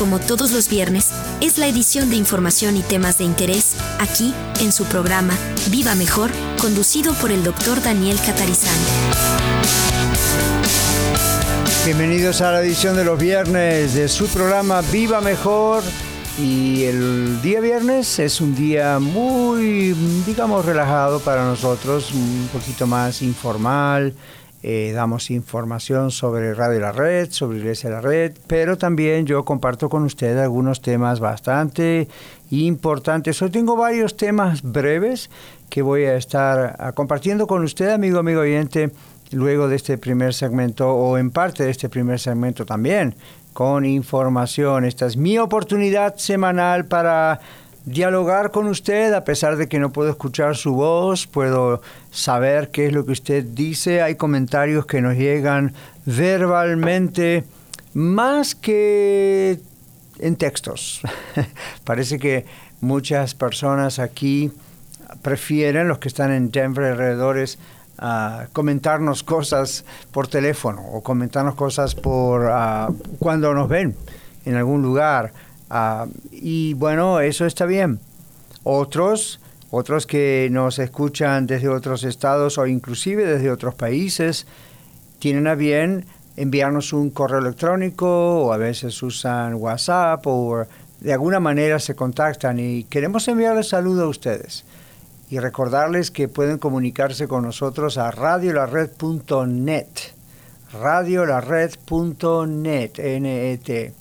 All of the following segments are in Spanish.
como todos los viernes, es la edición de información y temas de interés aquí en su programa Viva Mejor, conducido por el doctor Daniel Catarizán. Bienvenidos a la edición de los viernes de su programa Viva Mejor. Y el día viernes es un día muy, digamos, relajado para nosotros, un poquito más informal, eh, damos información sobre Radio La Red, sobre Iglesia La Red, pero también yo comparto con usted algunos temas bastante importantes. Hoy tengo varios temas breves que voy a estar ah, compartiendo con usted, amigo, amigo oyente, luego de este primer segmento o en parte de este primer segmento también, con información. Esta es mi oportunidad semanal para dialogar con usted, a pesar de que no puedo escuchar su voz, puedo saber qué es lo que usted dice. Hay comentarios que nos llegan verbalmente más que en textos. Parece que muchas personas aquí prefieren, los que están en Denver alrededores, a comentarnos cosas por teléfono o comentarnos cosas por ah, cuando nos ven en algún lugar. Ah, y bueno, eso está bien. Otros, otros que nos escuchan desde otros estados o inclusive desde otros países, tienen a bien enviarnos un correo electrónico o a veces usan WhatsApp o de alguna manera se contactan y queremos enviarles saludo a ustedes y recordarles que pueden comunicarse con nosotros a radiolared.net radiolared.net N-E-T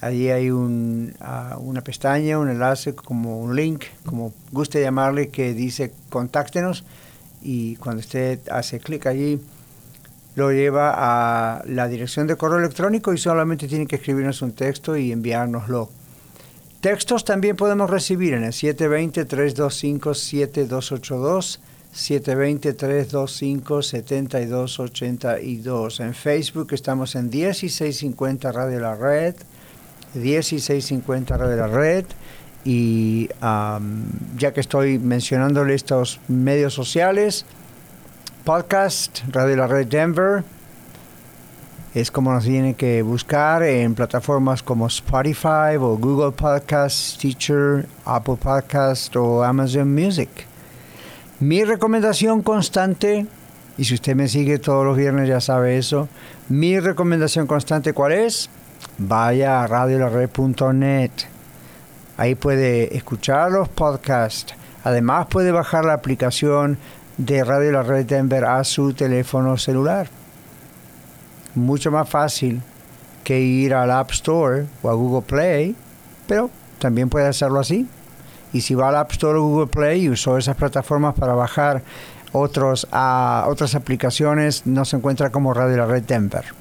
Allí hay un, ah, una pestaña, un enlace, como un link, como guste llamarle, que dice contáctenos y cuando usted hace clic allí lo lleva a la dirección de correo electrónico y solamente tiene que escribirnos un texto y enviárnoslo. Textos también podemos recibir en el 720-325-7282, 720-325-7282. En Facebook estamos en 1650 Radio La Red. 1650 de la red y ya que estoy mencionándole estos medios sociales, podcast Radio La Red Denver, es como nos tiene que buscar en plataformas como Spotify o Google Podcast, Teacher, Apple Podcast o Amazon Music. Mi recomendación constante, y si usted me sigue todos los viernes ya sabe eso, mi recomendación constante cuál es? Vaya a radiolared.net. Ahí puede escuchar los podcasts. Además puede bajar la aplicación de Radio La Red Denver a su teléfono celular. Mucho más fácil que ir al App Store o a Google Play, pero también puede hacerlo así. Y si va al App Store o Google Play y usó esas plataformas para bajar otros, a, otras aplicaciones, no se encuentra como Radio La Red Denver.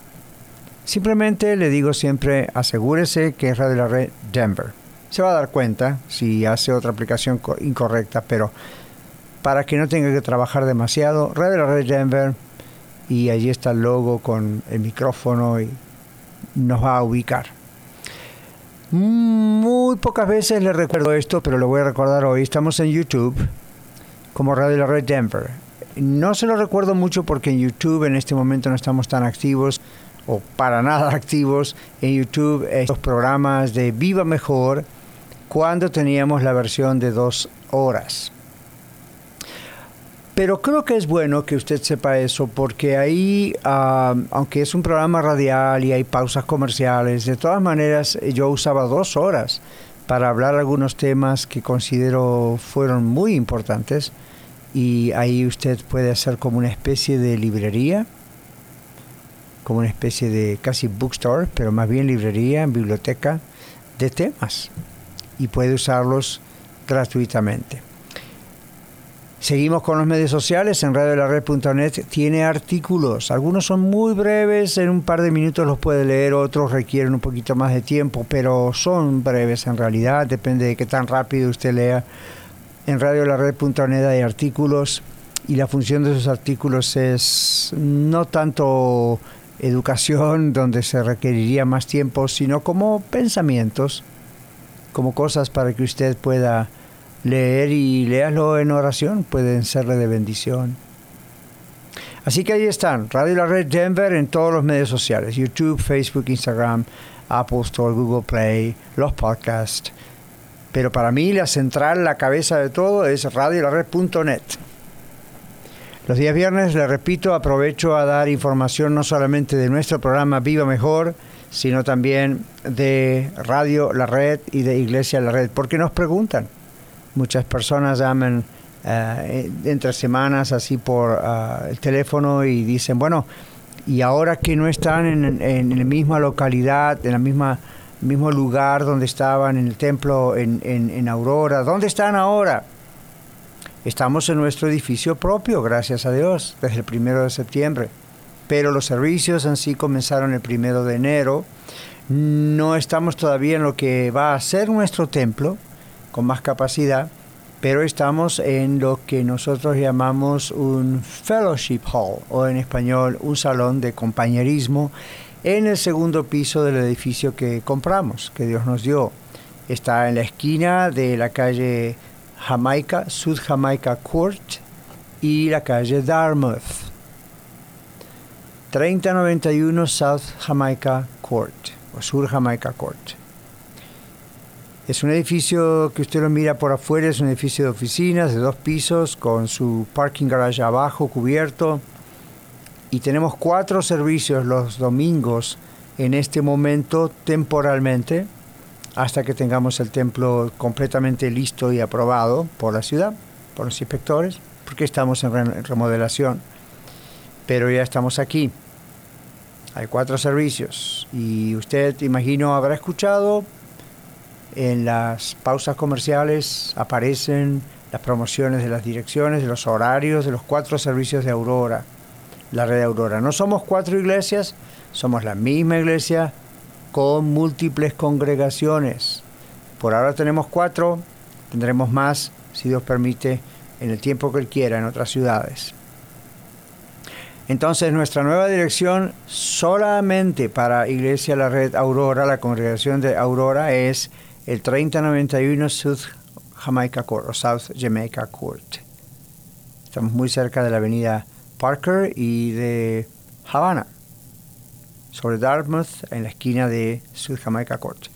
Simplemente le digo siempre, asegúrese que es Radio La Red Denver. Se va a dar cuenta si hace otra aplicación incorrecta, pero para que no tenga que trabajar demasiado, Radio La Red Denver y allí está el logo con el micrófono y nos va a ubicar. Muy pocas veces le recuerdo esto, pero lo voy a recordar hoy. Estamos en YouTube como Radio La Red Denver. No se lo recuerdo mucho porque en YouTube en este momento no estamos tan activos o para nada activos en YouTube estos programas de Viva Mejor cuando teníamos la versión de dos horas. Pero creo que es bueno que usted sepa eso porque ahí, ah, aunque es un programa radial y hay pausas comerciales, de todas maneras yo usaba dos horas para hablar algunos temas que considero fueron muy importantes y ahí usted puede hacer como una especie de librería como una especie de casi bookstore, pero más bien librería, biblioteca de temas y puede usarlos gratuitamente. Seguimos con los medios sociales, en radiolared.net tiene artículos, algunos son muy breves, en un par de minutos los puede leer, otros requieren un poquito más de tiempo, pero son breves en realidad, depende de qué tan rápido usted lea. En radiolared.net hay artículos y la función de esos artículos es no tanto educación donde se requeriría más tiempo, sino como pensamientos, como cosas para que usted pueda leer y léalo en oración, pueden serle de bendición. Así que ahí están, Radio La Red Denver en todos los medios sociales, YouTube, Facebook, Instagram, Apple Store, Google Play, los podcasts. Pero para mí la central, la cabeza de todo es radiolared.net. Los días viernes, le repito, aprovecho a dar información no solamente de nuestro programa Viva Mejor, sino también de Radio La Red y de Iglesia La Red, porque nos preguntan. Muchas personas llaman eh, entre semanas así por ah, el teléfono y dicen, bueno, y ahora que no están en, en, la misma localidad, en la misma mismo lugar donde estaban en el templo en, en, Aurora, ¿dónde están ahora? Estamos en nuestro edificio propio, gracias a Dios, desde el primero de septiembre. Pero los servicios en sí comenzaron el primero de enero. No estamos todavía en lo que va a ser nuestro templo, con más capacidad, pero estamos en lo que nosotros llamamos un fellowship hall, o en español un salón de compañerismo, en el segundo piso del edificio que compramos, que Dios nos dio. Está en la esquina de la calle Jamaica, Sud Jamaica Court y la calle Dartmouth. 3091 South Jamaica Court, o Sur Jamaica Court. Es un edificio que usted lo mira por afuera, es un edificio de oficinas de dos pisos con su parking garage abajo cubierto. Y tenemos cuatro servicios los domingos en este momento temporalmente hasta que tengamos el templo completamente listo y aprobado por la ciudad, por los inspectores, porque estamos en remodelación. Pero ya estamos aquí. Hay cuatro servicios y usted, imagino, habrá escuchado en las pausas comerciales aparecen las promociones de las direcciones, de los horarios, de los cuatro servicios de Aurora, la red de Aurora. No somos cuatro iglesias, somos la misma iglesia con múltiples congregaciones. Por ahora tenemos cuatro, tendremos más, si Dios permite, en el tiempo que Él quiera, en otras ciudades. Entonces nuestra nueva dirección solamente para Iglesia La Red Aurora, la congregación de Aurora, es el 3091 South Jamaica Court o South Jamaica Court. Estamos muy cerca de la avenida Parker y de Havana, sobre Dartmouth, en la esquina de South Jamaica Court.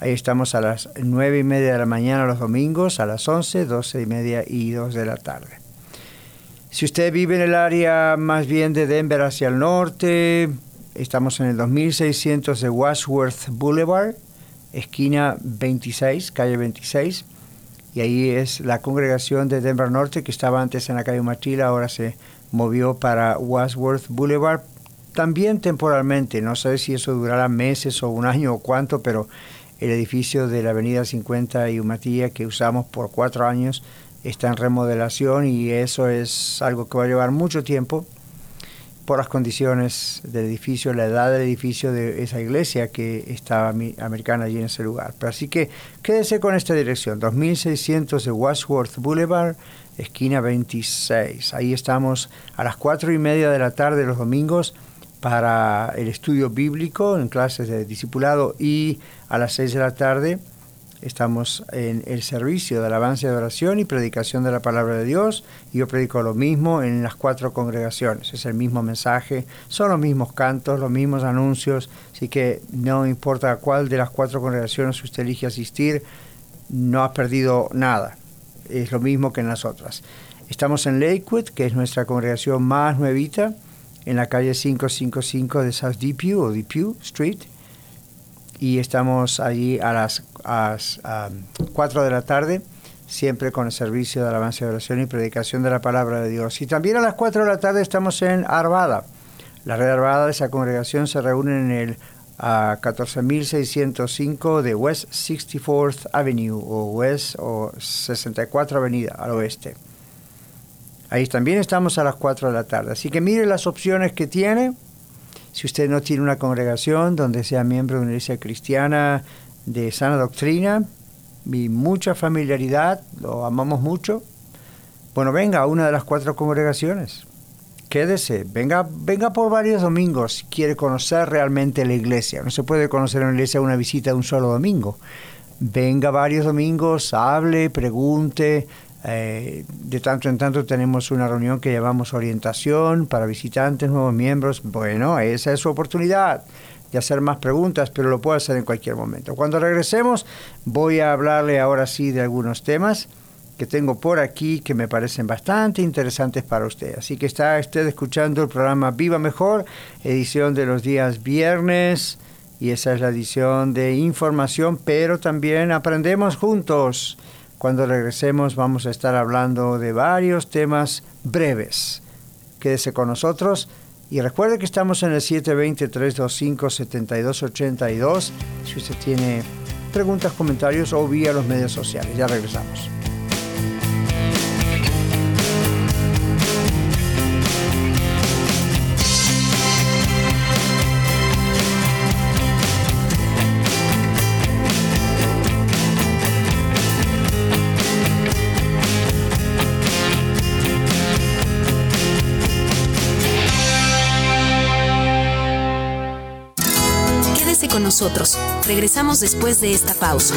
Ahí estamos a las 9 y media de la mañana los domingos, a las 11, 12 y media y 2 de la tarde. Si usted vive en el área más bien de Denver hacia el norte, estamos en el 2600 de Washworth Boulevard, esquina 26, calle 26, y ahí es la congregación de Denver Norte que estaba antes en la calle Machila, ahora se movió para Wadsworth Boulevard, también temporalmente, no sé si eso durará meses o un año o cuánto, pero el edificio de la avenida 50 y Umatilla que usamos por cuatro años está en remodelación y eso es algo que va a llevar mucho tiempo por las condiciones del edificio, la edad del edificio de esa iglesia que estaba americana allí en ese lugar. Pero así que quédese con esta dirección, 2600 de Washworth Boulevard, esquina 26. Ahí estamos a las cuatro y media de la tarde los domingos para el estudio bíblico en clases de discipulado y a las 6 de la tarde Estamos en el servicio de alabanza y oración y predicación de la palabra de Dios. Yo predico lo mismo en las cuatro congregaciones. Es el mismo mensaje, son los mismos cantos, los mismos anuncios. Así que no importa a cuál de las cuatro congregaciones usted elige asistir, no ha perdido nada. Es lo mismo que en las otras. Estamos en Lakewood, que es nuestra congregación más nuevita, en la calle 555 de South Depew o Depew Street y estamos allí a las, a 4 de la tarde, siempre con el servicio de alabanza y oración y predicación de la palabra de Dios. Y también a las 4 de la tarde estamos en Arvada. La red Arvada de esa congregación se reúne en el a 14.605 de West 64th Avenue o West o 64 Avenida al oeste. Ahí también estamos a las 4 de la tarde. Así que mire las opciones que tiene si usted no tiene una congregación donde sea miembro de una iglesia cristiana de sana doctrina y mucha familiaridad, lo amamos mucho, bueno, venga a una de las cuatro congregaciones. Quédese, venga, venga por varios domingos si quiere conocer realmente la iglesia. No se puede conocer una iglesia una visita de un solo domingo. Venga varios domingos, hable, pregunte, Eh, de tanto en tanto tenemos una reunión que llamamos orientación para visitantes, nuevos miembros. Bueno, esa es su oportunidad de hacer más preguntas, pero lo puedo hacer en cualquier momento. Cuando regresemos voy a hablarle ahora sí de algunos temas que tengo por aquí que me parecen bastante interesantes para usted. Así que está usted escuchando el programa Viva Mejor, edición de los días viernes, y esa es la edición de información, pero también aprendemos juntos. Cuando regresemos vamos a estar hablando de varios temas breves. Quédese con nosotros. Y recuerde que estamos en el 720-325-7282. Si usted tiene preguntas, comentarios o vía los medios sociales. Ya regresamos. Nosotros. Regresamos después de esta pausa.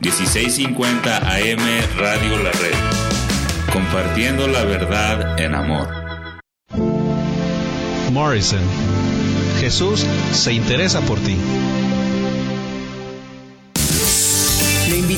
1650 AM Radio La Red. Compartiendo la verdad en amor. Morrison. Jesús se interesa por ti.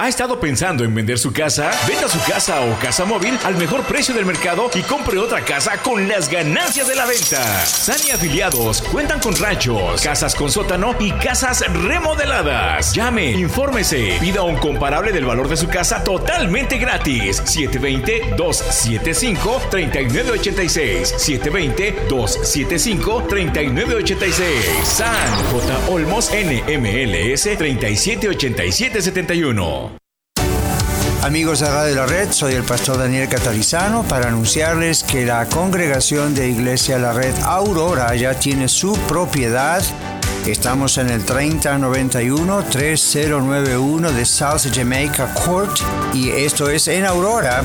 ¿Ha estado pensando en vender su casa? Venda su casa o casa móvil al mejor precio del mercado y compre otra casa con las ganancias de la venta. Sani afiliados cuentan con ranchos, casas con sótano y casas remodeladas. Llame, infórmese, pida un comparable del valor de su casa totalmente gratis. 720-275-3986. 720-275-3986. San J. Olmos NMLS 378771. Amigos de Radio La Red, soy el pastor Daniel Catalizano para anunciarles que la congregación de Iglesia La Red Aurora ya tiene su propiedad. Estamos en el 3091-3091 de South Jamaica Court y esto es en Aurora,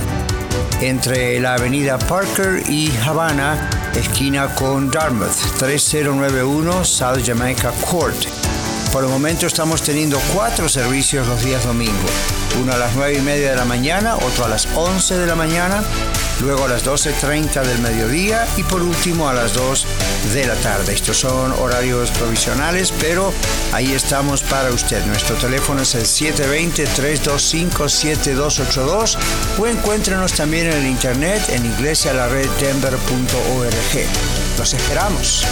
entre la avenida Parker y Havana, esquina con Dartmouth, 3091 South Jamaica Court. Por el momento estamos teniendo cuatro servicios los días domingo. Uno a las nueve y media de la mañana, otro a las 11 de la mañana, luego a las 12.30 del mediodía y por último a las 2 de la tarde. Estos son horarios provisionales, pero ahí estamos para usted. Nuestro teléfono es el 720-325-7282 o encuéntrenos también en el internet en iglesialareddenver.org. Los esperamos.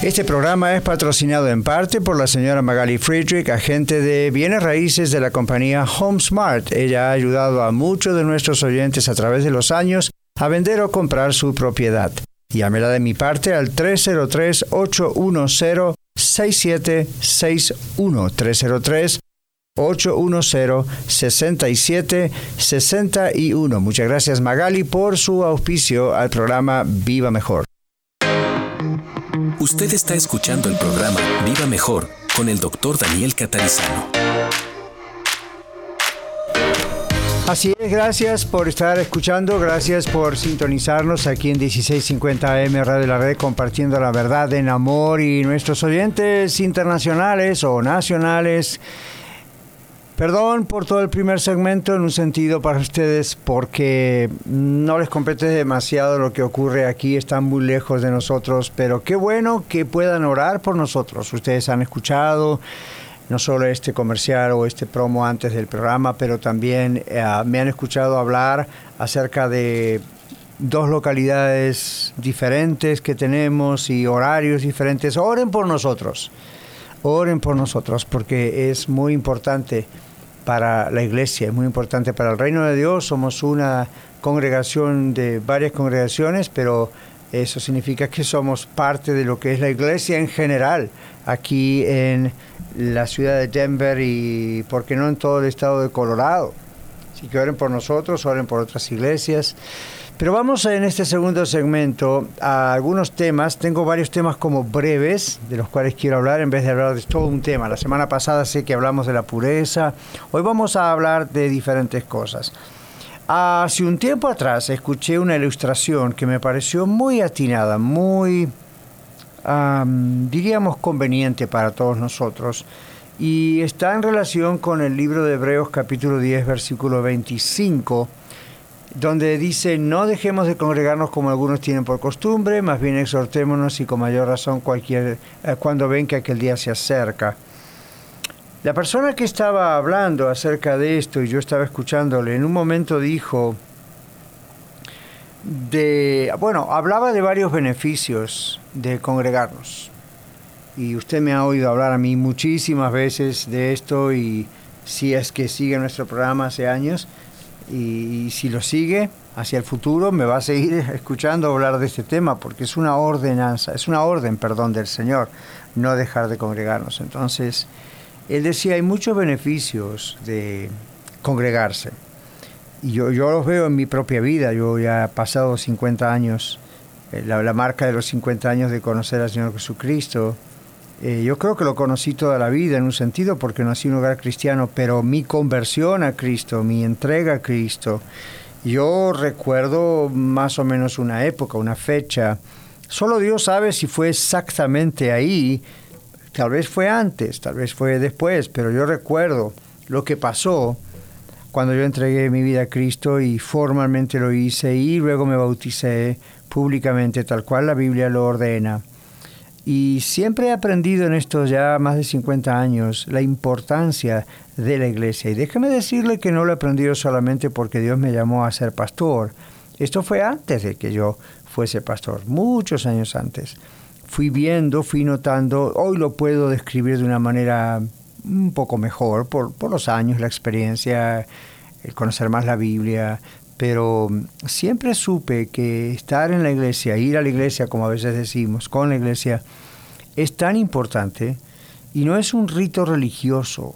Este programa es patrocinado en parte por la señora Magali Friedrich, agente de bienes raíces de la compañía HomeSmart. Ella ha ayudado a muchos de nuestros oyentes a través de los años a vender o comprar su propiedad. Llámela de mi parte al 303-810-6761. 303 810-6761. Muchas gracias Magali por su auspicio al programa Viva Mejor. Usted está escuchando el programa Viva Mejor con el doctor Daniel Catarizano. Así es, gracias por estar escuchando, gracias por sintonizarnos aquí en 1650 AM Radio La Red, compartiendo la verdad en amor y nuestros oyentes internacionales o nacionales Perdón por todo el primer segmento en un sentido para ustedes porque no les compete demasiado lo que ocurre aquí, están muy lejos de nosotros, pero qué bueno que puedan orar por nosotros. Ustedes han escuchado no solo este comercial o este promo antes del programa, pero también eh, me han escuchado hablar acerca de dos localidades diferentes que tenemos y horarios diferentes. Oren por nosotros, oren por nosotros porque es muy importante para la iglesia, es muy importante para el reino de Dios. Somos una congregación de varias congregaciones, pero eso significa que somos parte de lo que es la iglesia en general aquí en la ciudad de Denver y, ¿por qué no, en todo el estado de Colorado? Así que oren por nosotros, oren por otras iglesias. Pero vamos en este segundo segmento a algunos temas. Tengo varios temas como breves, de los cuales quiero hablar en vez de hablar de todo un tema. La semana pasada sé que hablamos de la pureza. Hoy vamos a hablar de diferentes cosas. Hace un tiempo atrás escuché una ilustración que me pareció muy atinada, muy, diríamos, conveniente para todos nosotros. Y está en relación con el libro de Hebreos capítulo 10, versículo 25 donde dice, no dejemos de congregarnos como algunos tienen por costumbre, más bien exhortémonos y con mayor razón cualquier, eh, cuando ven que aquel día se acerca. La persona que estaba hablando acerca de esto, y yo estaba escuchándole, en un momento dijo, de, bueno, hablaba de varios beneficios de congregarnos. Y usted me ha oído hablar a mí muchísimas veces de esto y si es que sigue nuestro programa hace años, y, si lo sigue hacia el futuro me va a seguir escuchando hablar de este tema porque es una ordenanza, es una orden, perdón, del Señor no dejar de congregarnos. Entonces, él decía, hay muchos beneficios de congregarse. Y yo, yo los veo en mi propia vida, yo ya he pasado 50 años, eh, la, la marca de los 50 años de conocer al Señor Jesucristo, eh, yo creo que lo conocí toda la vida en un sentido porque nací en un hogar cristiano, pero mi conversión a Cristo, mi entrega a Cristo, yo recuerdo más o menos una época, una fecha. Solo Dios sabe si fue exactamente ahí, tal vez fue antes, tal vez fue después, pero yo recuerdo lo que pasó cuando yo entregué mi vida a Cristo y formalmente lo hice y luego me bauticé públicamente tal cual la Biblia lo ordena. Y siempre he aprendido en estos ya más de 50 años la importancia de la iglesia. Y déjeme decirle que no lo he aprendido solamente porque Dios me llamó a ser pastor. Esto fue antes de que yo fuese pastor, muchos años antes. Fui viendo, fui notando, hoy lo puedo describir de una manera un poco mejor por, por los años, la experiencia, el conocer más la Biblia, pero siempre supe que estar en la iglesia, ir a la iglesia, como a veces decimos, con la iglesia, es tan importante y no es un rito religioso.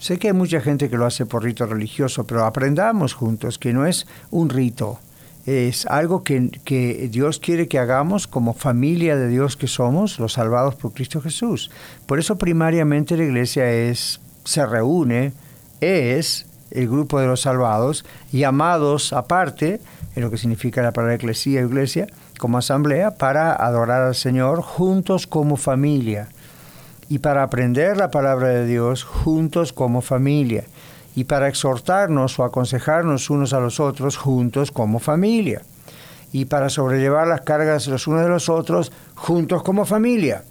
Sé que hay mucha gente que lo hace por rito religioso, pero aprendamos juntos que no es un rito, es algo que, que, Dios quiere que hagamos como familia de Dios que somos, los salvados por Cristo Jesús. Por eso primariamente la iglesia es, se reúne, es el grupo de los salvados, llamados aparte, en lo que significa la palabra eclesía, iglesia, como asamblea, para adorar al Señor juntos como familia y para aprender la palabra de Dios juntos como familia y para exhortarnos o aconsejarnos unos a los otros juntos como familia y para sobrellevar las cargas los unos de los otros juntos como familia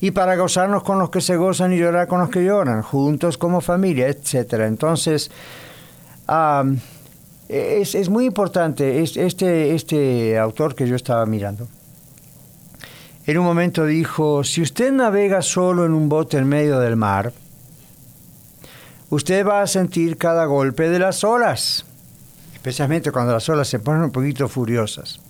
y para gozarnos con los que se gozan y llorar con los que lloran, juntos como familia, etc. Entonces, es, muy importante este, este autor que yo estaba mirando. En un momento dijo, si usted navega solo en un bote en medio del mar, usted va a sentir cada golpe de las olas, especialmente cuando las olas se ponen un poquito furiosas.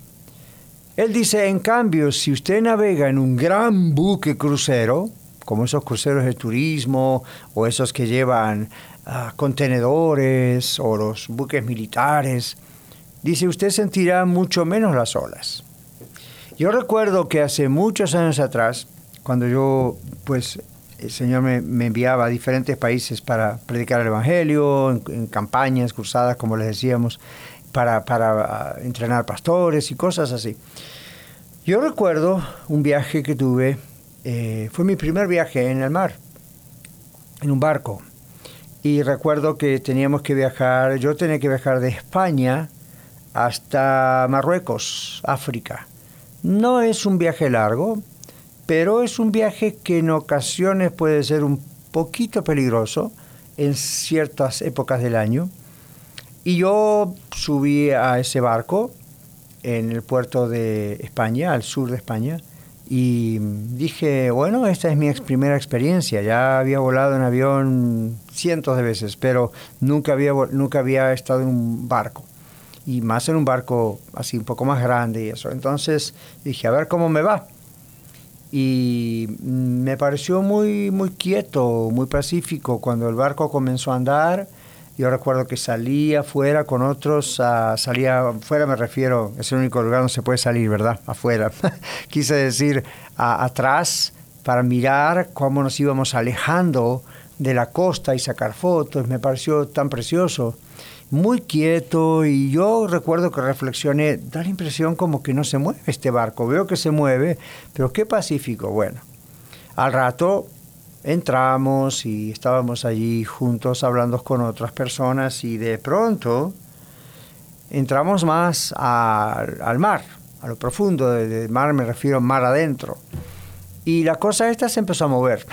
Él dice, en cambio, si usted navega en un gran buque crucero, como esos cruceros de turismo o esos que llevan ah, contenedores o los buques militares, dice, usted sentirá mucho menos las olas. Yo recuerdo que hace muchos años atrás, cuando yo, pues, el Señor me, enviaba a diferentes países para predicar el Evangelio, en, en campañas, cruzadas, como les decíamos, para, para entrenar pastores y cosas así. Yo recuerdo un viaje que tuve, eh, fue mi primer viaje en el mar, en un barco. Y recuerdo que teníamos que viajar, yo tenía que viajar de España hasta Marruecos, África. No es un viaje largo, pero es un viaje que en ocasiones puede ser un poquito peligroso en ciertas épocas del año. Y yo subí a ese barco en el puerto de España, al sur de España, y dije, bueno, esta es mi primera experiencia. Ya había volado en avión cientos de veces, pero nunca había, nunca había estado en un barco. Y más en un barco así un poco más grande y eso. Entonces dije, a ver cómo me va y me pareció muy, muy quieto, muy pacífico. Cuando el barco comenzó a andar, yo recuerdo que salía afuera con otros, salía afuera me refiero, es el único lugar donde se puede salir, ¿verdad? Afuera. Quise decir atrás para mirar cómo nos íbamos alejando de la costa y sacar fotos. Me pareció tan precioso muy quieto y yo recuerdo que reflexioné, da la impresión como que no se mueve este barco, veo que se mueve, pero qué pacífico, bueno. Al rato entramos y estábamos allí juntos hablando con otras personas y de pronto entramos más al mar, a lo profundo del mar, me refiero mar adentro. Y la cosa esta se empezó a mover.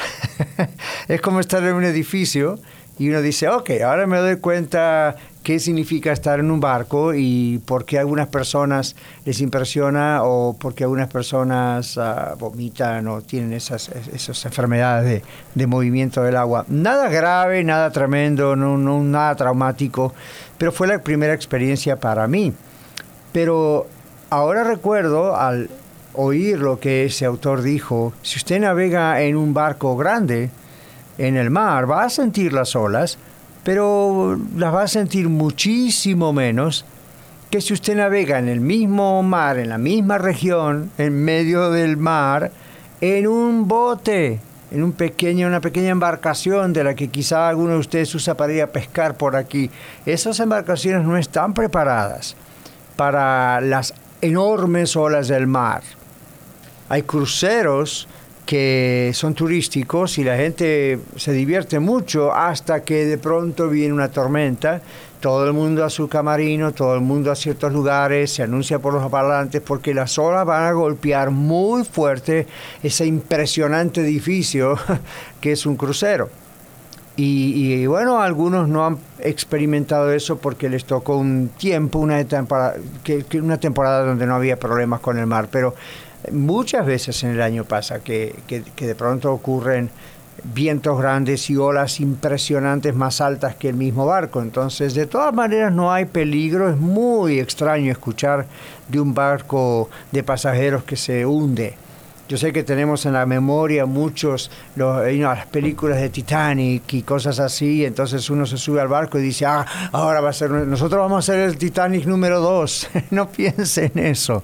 es como estar en un edificio y uno dice, ok, ahora me doy cuenta qué significa estar en un barco y por qué algunas personas les impresiona o por qué algunas personas ah, vomitan o tienen esas, esas enfermedades de, movimiento del agua. Nada grave, nada tremendo, no, no, nada traumático, pero fue la primera experiencia para mí. Pero ahora recuerdo al oír lo que ese autor dijo, si usted navega en un barco grande en el mar, va a sentir las olas, pero las va a sentir muchísimo menos que si usted navega en el mismo mar, en la misma región, en medio del mar, en un bote, en un pequeño, una pequeña embarcación de la que quizá alguno de ustedes usa para ir a pescar por aquí. Esas embarcaciones no están preparadas para las enormes olas del mar. Hay cruceros que son turísticos y la gente se divierte mucho hasta que de pronto viene una tormenta, todo el mundo a su camarino, todo el mundo a ciertos lugares, se anuncia por los parlantes porque las olas van a golpear muy fuerte ese impresionante edificio que es un crucero. Y, bueno, algunos no han experimentado eso porque les tocó un tiempo, una temporada, una temporada donde no había problemas con el mar, pero Muchas veces en el año pasa que, de pronto ocurren vientos grandes y olas impresionantes más altas que el mismo barco. Entonces, de todas maneras, no hay peligro. Es muy extraño escuchar de un barco de pasajeros que se hunde. Yo sé que tenemos en la memoria muchos, los, las películas de Titanic y cosas así, entonces uno se sube al barco y dice, ah, ahora va a ser, nosotros vamos a ser el Titanic número dos. no piense en eso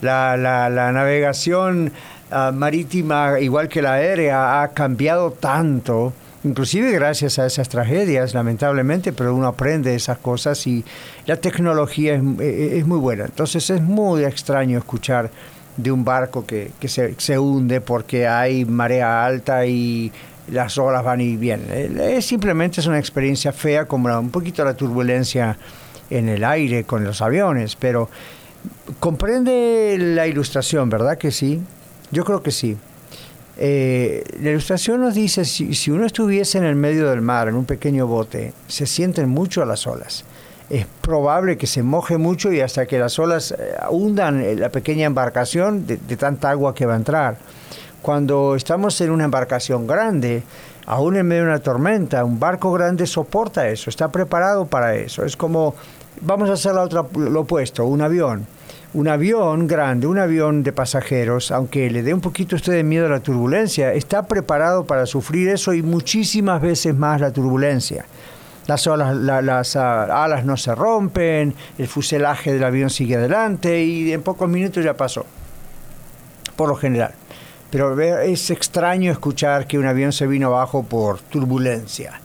la, navegación ah, marítima, igual que la aérea, ha cambiado tanto, inclusive gracias a esas tragedias, lamentablemente, pero uno aprende esas cosas y la tecnología es, eh, es muy buena. Entonces es muy extraño escuchar de un barco que, se, se, hunde porque hay marea alta y las olas van y vienen. Eh, es, simplemente es una experiencia fea como un poquito la turbulencia en el aire con los aviones, pero comprende la ilustración, ¿verdad que sí? Yo creo que sí. Eh, la ilustración nos dice, si, si, uno estuviese en el medio del mar, en un pequeño bote, se sienten mucho las olas. Es probable que se moje mucho y hasta que las olas eh, hundan la pequeña embarcación de, de tanta agua que va a entrar. Cuando estamos en una embarcación grande, aún en medio de una tormenta, un barco grande soporta eso, está preparado para eso. Es como Vamos a hacer la otra, lo opuesto, un avión. Un avión grande, un avión de pasajeros, aunque le dé un poquito usted de miedo a la turbulencia, está preparado para sufrir eso y muchísimas veces más la turbulencia. Las, olas, las ah, alas no se rompen, el fuselaje del avión sigue adelante y en pocos minutos ya pasó, por lo general. Pero es extraño escuchar que un avión se vino abajo por turbulencia.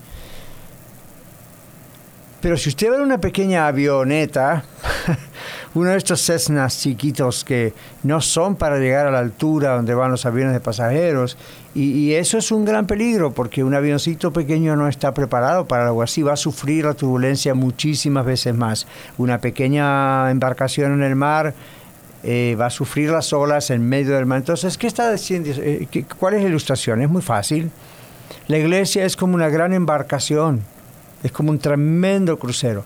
Pero si usted ve una pequeña avioneta, uno de estos Cessnas chiquitos que no son para llegar a la altura donde van los aviones de pasajeros, y, eso es un gran peligro porque un avioncito pequeño no está preparado para algo así, va a sufrir la turbulencia muchísimas veces más. Una pequeña embarcación en el mar eh, va a sufrir las olas en medio del mar. Entonces, ¿qué está diciendo? Eh, ¿Cuál es la ilustración? Es muy fácil. La iglesia es como una gran embarcación es como un tremendo crucero.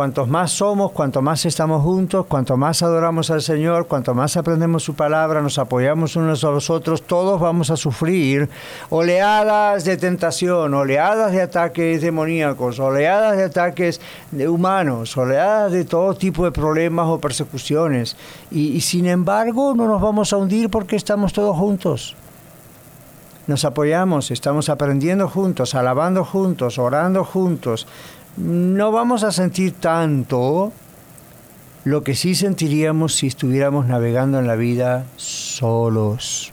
Cuantos más somos, cuanto más estamos juntos, cuanto más adoramos al Señor, cuanto más aprendemos su palabra, nos apoyamos unos a los otros, todos vamos a sufrir oleadas de tentación, oleadas de ataques demoníacos, oleadas de ataques de humanos, oleadas de todo tipo de problemas o persecuciones. y sin embargo no nos vamos a hundir porque estamos todos juntos nos apoyamos, estamos aprendiendo juntos, alabando juntos, orando juntos, no vamos a sentir tanto lo que sí sentiríamos si estuviéramos navegando en la vida solos.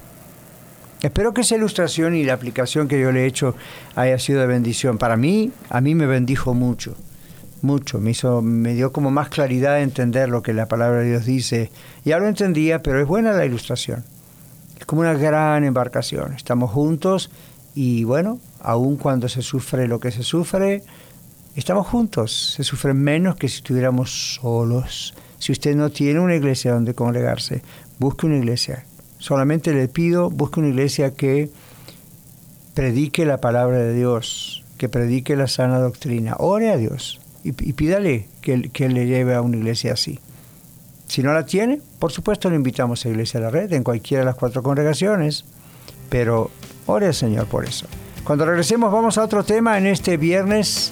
Espero que esa ilustración y la aplicación que yo le he hecho haya sido de bendición. Para mí, a mí me bendijo mucho, mucho. Me, hizo, me dio como más claridad de entender lo que la palabra de Dios dice. Ya lo entendía, pero es buena la ilustración. Es como una gran embarcación. Estamos juntos y bueno, aun cuando se sufre lo que se sufre, estamos juntos. Se sufre menos que si estuviéramos solos. Si usted no tiene una iglesia donde congregarse, busque una iglesia. Solamente le pido, busque una iglesia que predique la palabra de Dios, que predique la sana doctrina. Ore a Dios y, pídale que, que le lleve a una iglesia así. Si no la tiene, por supuesto le invitamos a Iglesia de la Red en cualquiera de las cuatro congregaciones, pero ore al Señor por eso. Cuando regresemos vamos a otro tema en este viernes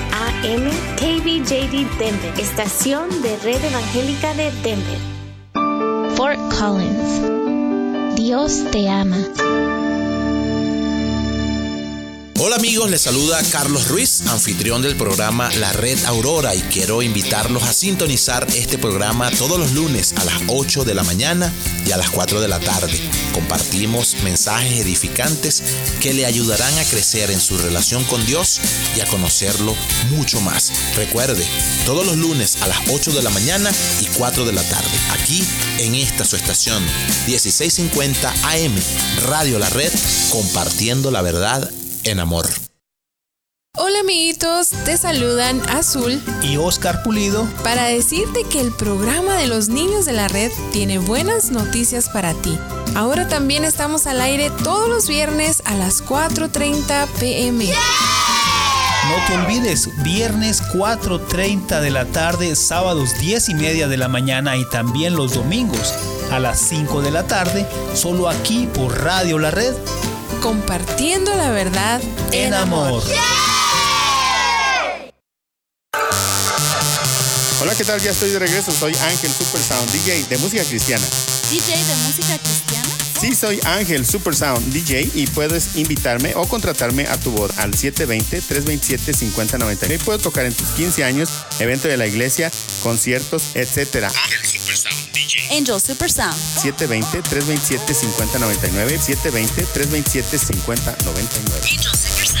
Denver, estación de Red Evangélica de Denver. Fort Collins. Dios te ama. Hola amigos, les saluda Carlos Ruiz, anfitrión del programa La Red Aurora y quiero invitarlos a sintonizar este programa todos los lunes a las 8 de la mañana y a las 4 de la tarde. Compartimos mensajes edificantes que le ayudarán a crecer en su relación con Dios y a conocerlo mucho más. Recuerde, todos los lunes a las 8 de la mañana y 4 de la tarde, aquí en esta su estación 1650 AM, Radio La Red, compartiendo la verdad en amor. Amiguitos, te saludan Azul y Oscar Pulido para decirte que el programa de los niños de la red tiene buenas noticias para ti. Ahora también estamos al aire todos los viernes a las 4.30 pm. No te olvides, viernes 4.30 de la tarde, sábados 10 y media de la mañana y también los domingos a las 5 de la tarde, solo aquí por Radio La Red compartiendo la verdad en, amor. Hola, ¿qué tal? Ya estoy de regreso. Soy Ángel Super Sound, DJ de música cristiana. ¿DJ de música cristiana? Sí, soy Ángel Super Sound DJ y puedes invitarme o contratarme a tu voz al 720-327-5090. Puedo tocar en tus 15 años, evento de la iglesia, conciertos, etc. Ángel Super Sound DJ. Angel Super Sound. 720-327-5099. 720-327-5099. Angel Super Sound.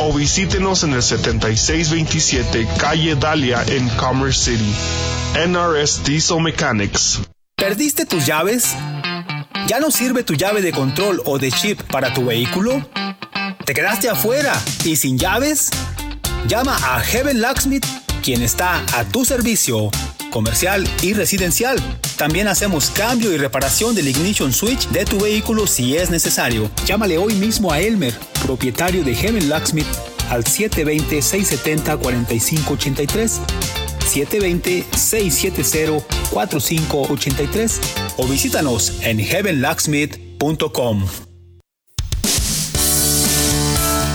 o visítenos en el 7627 Calle Dalia en Commerce City. NRS Diesel Mechanics. ¿Perdiste tus llaves? ¿Ya no sirve tu llave de control o de chip para tu vehículo? ¿Te quedaste afuera y sin llaves? Llama a Heaven Locksmith, quien está a tu servicio, comercial y residencial. También hacemos cambio y reparación del ignition switch de tu vehículo si es necesario. Llámale hoy mismo a Elmer, propietario de Heaven Locksmith, al 720-670-4583. 720-670-4583 o visítanos en heavenlocksmith.com.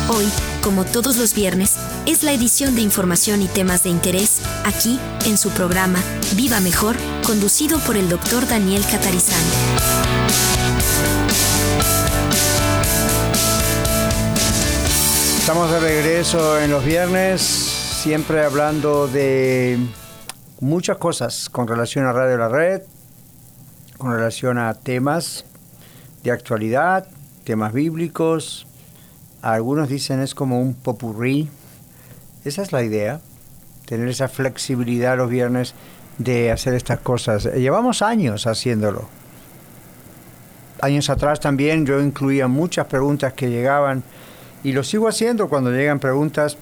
Hoy, como todos los viernes, es la edición de información y temas de interés aquí en su programa Viva Mejor, conducido por el doctor Daniel Catarizán. Estamos de regreso en los viernes, siempre hablando de muchas cosas con relación a Radio La Red, con relación a temas de actualidad, temas bíblicos. Algunos dicen es como un popurrí. Esa es la idea, tener esa flexibilidad los viernes de hacer estas cosas. Llevamos años haciéndolo. Años atrás también yo incluía muchas preguntas que llegaban y lo sigo haciendo cuando llegan preguntas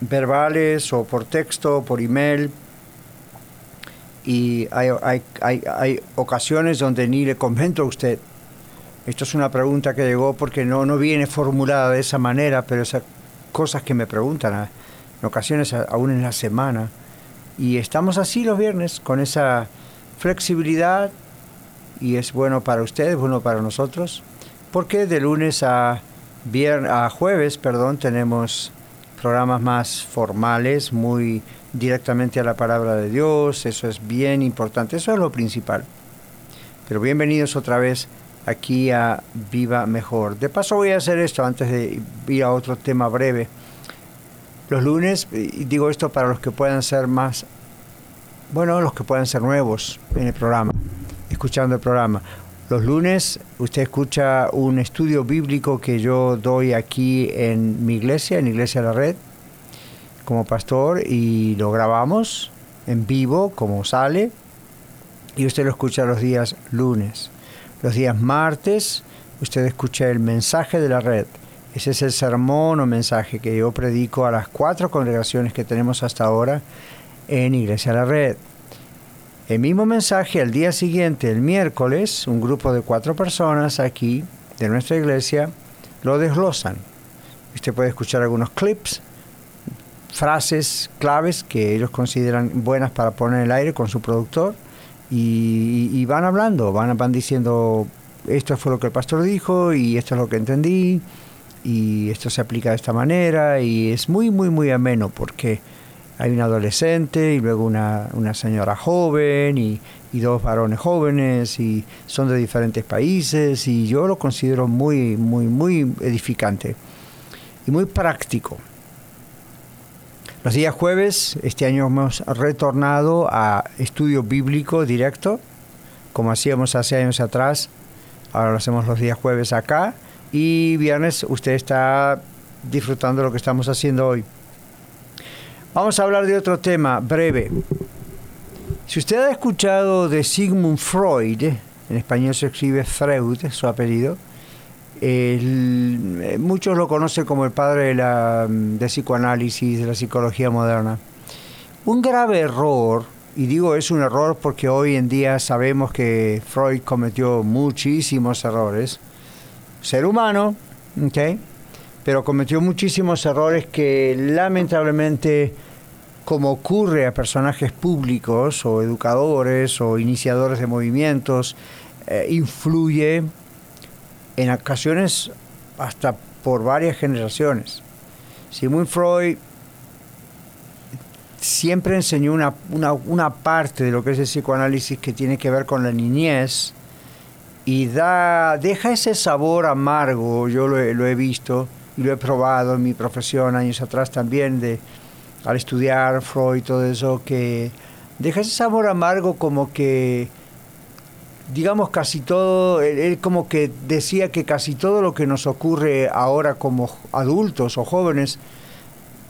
verbales o por texto, por email. Y hay, hay, hay, hay, ocasiones donde ni le comento a usted. Esto es una pregunta que llegó porque no, no viene formulada de esa manera, pero esas cosas que me preguntan ah, en ocasiones aún en la semana. Y estamos así los viernes, con esa flexibilidad, y es bueno para ustedes, bueno para nosotros, porque de lunes a Viernes, a jueves, perdón, tenemos programas más formales, muy directamente a la palabra de Dios, eso es bien importante, eso es lo principal. Pero bienvenidos otra vez aquí a Viva Mejor. De paso voy a hacer esto antes de ir a otro tema breve. Los lunes, y digo esto para los que puedan ser más, bueno, los que puedan ser nuevos en el programa, escuchando el programa. Los lunes usted escucha un estudio bíblico que yo doy aquí en mi iglesia, en Iglesia La Red, como pastor, y lo grabamos en vivo, como sale, y usted lo escucha los días lunes. Los días martes usted escucha el mensaje de la red. Ese es el sermón o mensaje que yo predico a las cuatro congregaciones que tenemos hasta ahora en Iglesia La Red. El mismo mensaje al día siguiente, el miércoles, un grupo de cuatro personas aquí de nuestra iglesia lo desglosan. Usted puede escuchar algunos clips, frases claves que ellos consideran buenas para poner en el aire con su productor y, van hablando, van, van diciendo esto fue lo que el pastor dijo y esto es lo que entendí y esto se aplica de esta manera y es muy, muy, muy ameno porque hay un adolescente y luego una, una señora joven y, y, dos varones jóvenes y son de diferentes países y yo lo considero muy, muy, muy edificante y muy práctico. Los días jueves, este año hemos retornado a estudio bíblico directo, como hacíamos hace años atrás. Ahora lo hacemos los días jueves acá. Y viernes usted está disfrutando lo que estamos haciendo hoy. Vamos a hablar de otro tema breve. Si usted ha escuchado de Sigmund Freud, en español se escribe Freud, su apellido, muchos lo conocen como el padre de la de psicoanálisis, de la psicología moderna. Un grave error, y digo es un error porque hoy en día sabemos que Freud cometió muchísimos errores, ser humano, ¿ok? pero cometió muchísimos errores que lamentablemente, como ocurre a personajes públicos o educadores o iniciadores de movimientos, eh, influye en ocasiones hasta por varias generaciones. Sigmund Freud siempre enseñó una, una, parte de lo que es el psicoanálisis que tiene que ver con la niñez y da, deja ese sabor amargo, yo lo he visto, y lo he probado en mi profesión años atrás también, de, al estudiar Freud y todo eso, que deja ese sabor amargo como que, digamos, casi todo, él, como que decía que casi todo lo que nos ocurre ahora como adultos o jóvenes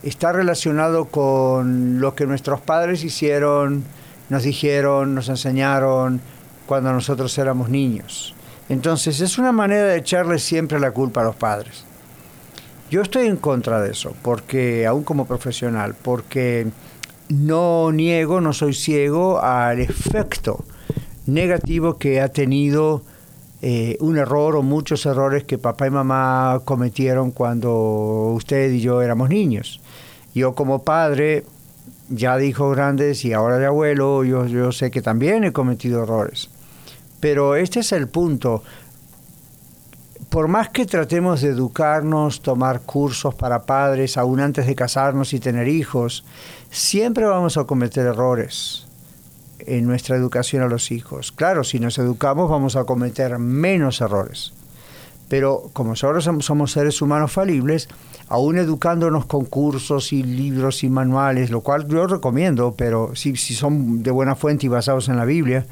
está relacionado con lo que nuestros padres hicieron, nos dijeron, nos enseñaron cuando nosotros éramos niños. Entonces es una manera de echarle siempre la culpa a los padres. Yo estoy en contra de eso, porque aún como profesional, porque no niego, no soy ciego al efecto negativo que ha tenido eh, un error o muchos errores que papá y mamá cometieron cuando usted y yo éramos niños. Yo como padre, ya de hijos grandes y ahora de abuelo, yo, yo sé que también he cometido errores. Pero este es el punto. Por más que tratemos de educarnos, tomar cursos para padres, aún antes de casarnos y tener hijos, siempre vamos a cometer errores en nuestra educación a los hijos. Claro, si nos educamos vamos a cometer menos errores. Pero como nosotros somos seres humanos falibles, aún educándonos con cursos y libros y manuales, lo cual yo recomiendo, pero si, si son de buena fuente y basados en la Biblia,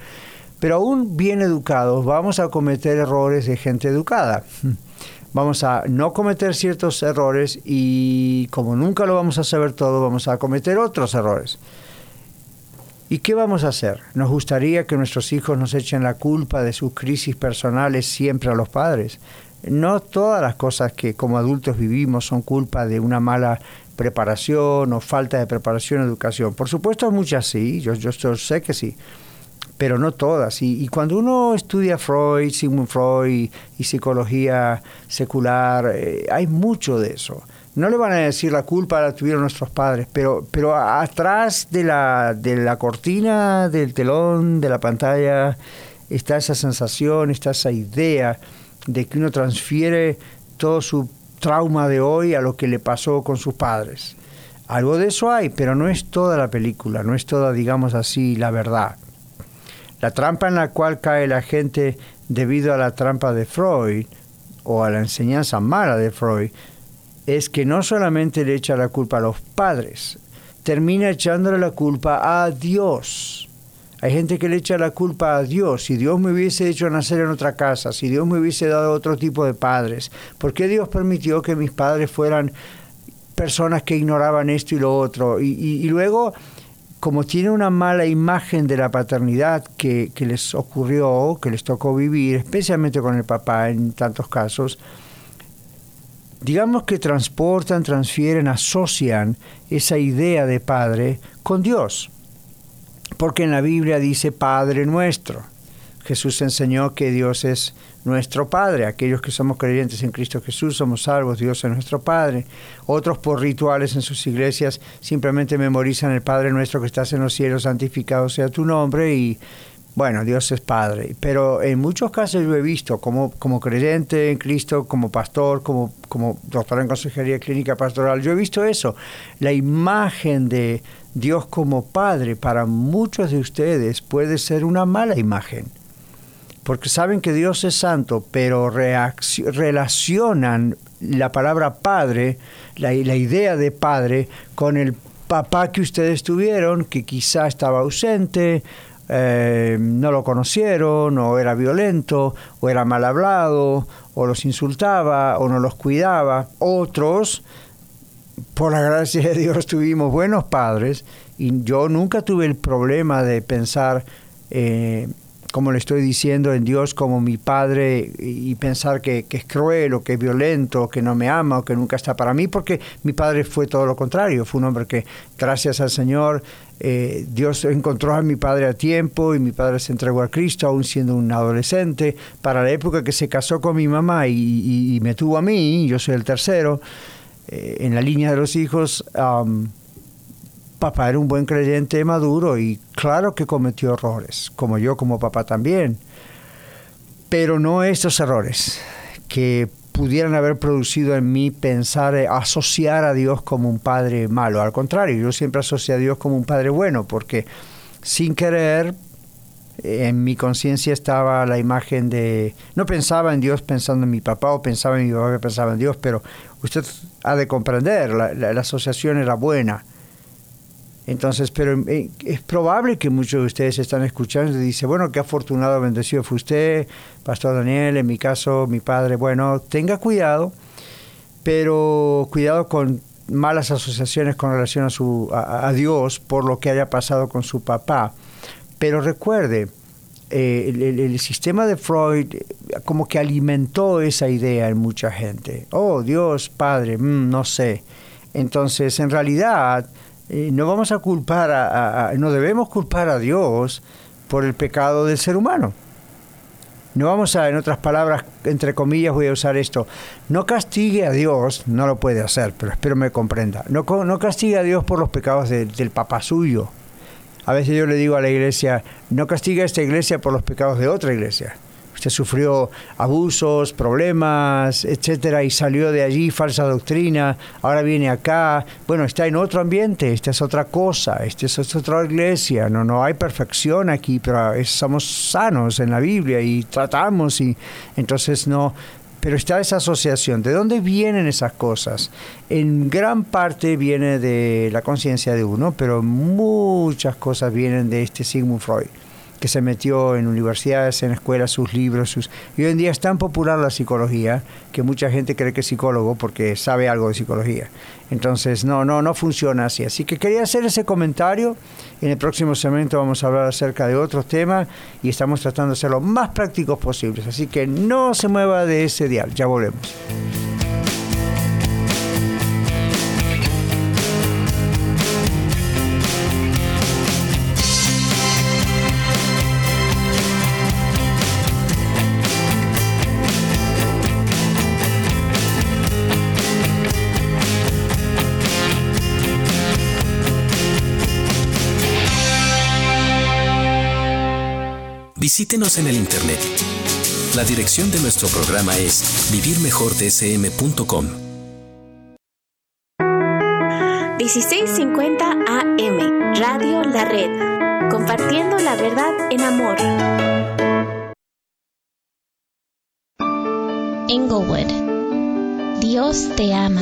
pero aún bien educados vamos a cometer errores de gente educada. Vamos a no cometer ciertos errores y como nunca lo vamos a saber todo, vamos a cometer otros errores. ¿Y qué vamos a hacer? ¿Nos gustaría que nuestros hijos nos echen la culpa de sus crisis personales siempre a los padres? No todas las cosas que como adultos vivimos son culpa de una mala preparación o falta de preparación educación. Por supuesto, muchas sí, yo, yo sé que sí, pero no todas. Y, cuando uno estudia Freud, Sigmund Freud y, psicología secular, eh, hay mucho de eso no le van a decir la culpa la tuvieron nuestros padres, pero, pero atrás de la, de la cortina, del telón, de la pantalla, está esa sensación, está esa idea de que uno transfiere todo su trauma de hoy a lo que le pasó con sus padres. Algo de eso hay, pero no es toda la película, no es toda, digamos así, la verdad. La trampa en la cual cae la gente debido a la trampa de Freud o a la enseñanza mala de Freud es que no solamente le echa la culpa a los padres, termina echándole la culpa a Dios. Hay gente que le echa la culpa a Dios. Si Dios me hubiese hecho nacer en otra casa, si Dios me hubiese dado otro tipo de padres, ¿por qué Dios permitió que mis padres fueran personas que ignoraban esto y lo otro? Y, luego, como tiene una mala imagen de la paternidad que, que les ocurrió, que les tocó vivir, especialmente con el papá en tantos casos, digamos que transportan, transfieren, asocian esa idea de Padre con Dios. Porque en la Biblia dice Padre nuestro. Jesús enseñó que Dios es nuestro Padre. Aquellos que somos creyentes en Cristo Jesús somos salvos, Dios es nuestro Padre. Otros por rituales en sus iglesias simplemente memorizan el Padre nuestro que estás en los cielos, santificado sea tu nombre y bueno, Dios es Padre, pero en muchos casos yo he visto como, como creyente en Cristo, como pastor, como, como doctor en consejería clínica pastoral, yo he visto eso, la imagen de Dios como Padre para muchos de ustedes puede ser una mala imagen, porque saben que Dios es santo, pero relacionan la palabra Padre, la, la idea de Padre, con el papá que ustedes tuvieron, que quizá estaba ausente, eh, no lo conocieron, o era violento, o era mal hablado, o los insultaba, o no los cuidaba. Otros, por la gracia de Dios, tuvimos buenos padres y yo nunca tuve el problema de pensar eh, como le estoy diciendo, en Dios como mi Padre y pensar que, es cruel o que es violento, que no me ama o que nunca está para mí, porque mi Padre fue todo lo contrario, fue un hombre que, gracias al Señor, eh, Dios encontró a mi Padre a tiempo y mi Padre se entregó a Cristo, aún siendo un adolescente, para la época que se casó con mi mamá y, me tuvo a mí, yo soy el tercero, eh, en la línea de los hijos papá era un buen creyente maduro y claro que cometió errores, como yo como papá también, pero no estos errores que pudieran haber producido en mí pensar, eh, asociar a Dios como un padre malo. Al contrario, yo siempre asocié a Dios como un padre bueno, porque sin querer en mi conciencia estaba la imagen de, no pensaba en Dios pensando en mi papá o pensaba en mi papá que pensaba en Dios, pero usted ha de comprender, la asociación era buena entonces, pero eh, es probable que muchos de ustedes están escuchando y dicen, bueno, qué afortunado, bendecido fue usted, Pastor Daniel, en mi caso, mi padre. Bueno, tenga cuidado, pero cuidado con malas asociaciones con relación a, su, a, Dios por lo que haya pasado con su papá. Pero recuerde, eh, el, sistema de Freud como que alimentó esa idea en mucha gente. Oh, Dios, Padre, mm, no sé. Entonces, en realidad, eh, no vamos a culpar, a, no debemos culpar a Dios por el pecado del ser humano. No vamos a, en otras palabras, entre comillas voy a usar esto, no castigue a Dios, no lo puede hacer, pero espero me comprenda, no, no castigue a Dios por los pecados del papá suyo. A veces yo le digo a la iglesia, no castigue a esta iglesia por los pecados de otra iglesia. Usted sufrió abusos, problemas, etcétera, y salió de allí falsa doctrina. Ahora viene acá. Bueno, está en otro ambiente. Esta es otra cosa. Esta es otra iglesia. No, no hay perfección aquí, pero somos sanos en la Biblia y tratamos y entonces no. Pero está esa asociación. ¿De dónde vienen esas cosas? En gran parte viene de la conciencia de uno, pero muchas cosas vienen de este Sigmund Freud que se metió en universidades, en escuelas, sus libros. Sus... Y hoy en día es tan popular la psicología que mucha gente cree que es psicólogo porque sabe algo de psicología. Entonces, no, no, no funciona así. Así que quería hacer ese comentario. En el próximo segmento vamos a hablar acerca de otros temas y estamos tratando de ser lo más prácticos posibles. Así que no se mueva de ese dial. Ya volvemos. Visítenos en el Internet. La dirección de nuestro programa es vivirmejordsm.com. 1650 AM, Radio La Red, compartiendo la verdad en amor. Englewood, Dios te ama.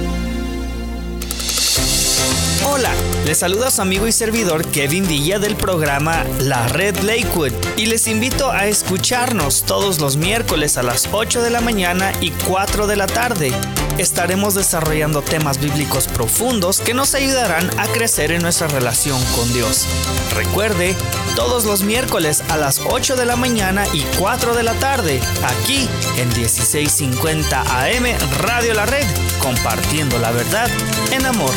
Hola, les saluda su amigo y servidor Kevin Villa del programa La Red Lakewood y les invito a escucharnos todos los miércoles a las 8 de la mañana y 4 de la tarde. Estaremos desarrollando temas bíblicos profundos que nos ayudarán a crecer en nuestra relación con Dios. Recuerde, todos los miércoles a las 8 de la mañana y 4 de la tarde, aquí en 1650 AM Radio La Red, compartiendo la verdad en amor.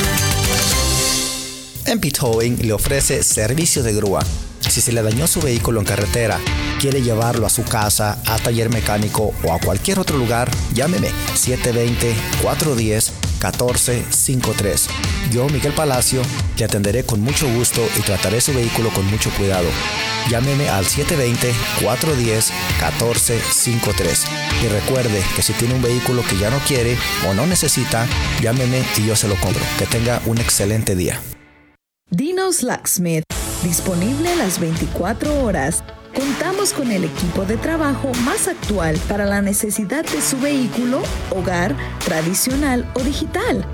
Empit Towing le ofrece servicio de grúa. Si se le dañó su vehículo en carretera, quiere llevarlo a su casa, a taller mecánico o a cualquier otro lugar, llámeme 720-410-1453. Yo, Miguel Palacio, le atenderé con mucho gusto y trataré su vehículo con mucho cuidado. Llámeme al 720-410-1453. Y recuerde que si tiene un vehículo que ya no quiere o no necesita, llámeme y yo se lo compro. Que tenga un excelente día. Dinos Locksmith, disponible las 24 horas. Contamos con el equipo de trabajo más actual para la necesidad de su vehículo, hogar, tradicional o digital.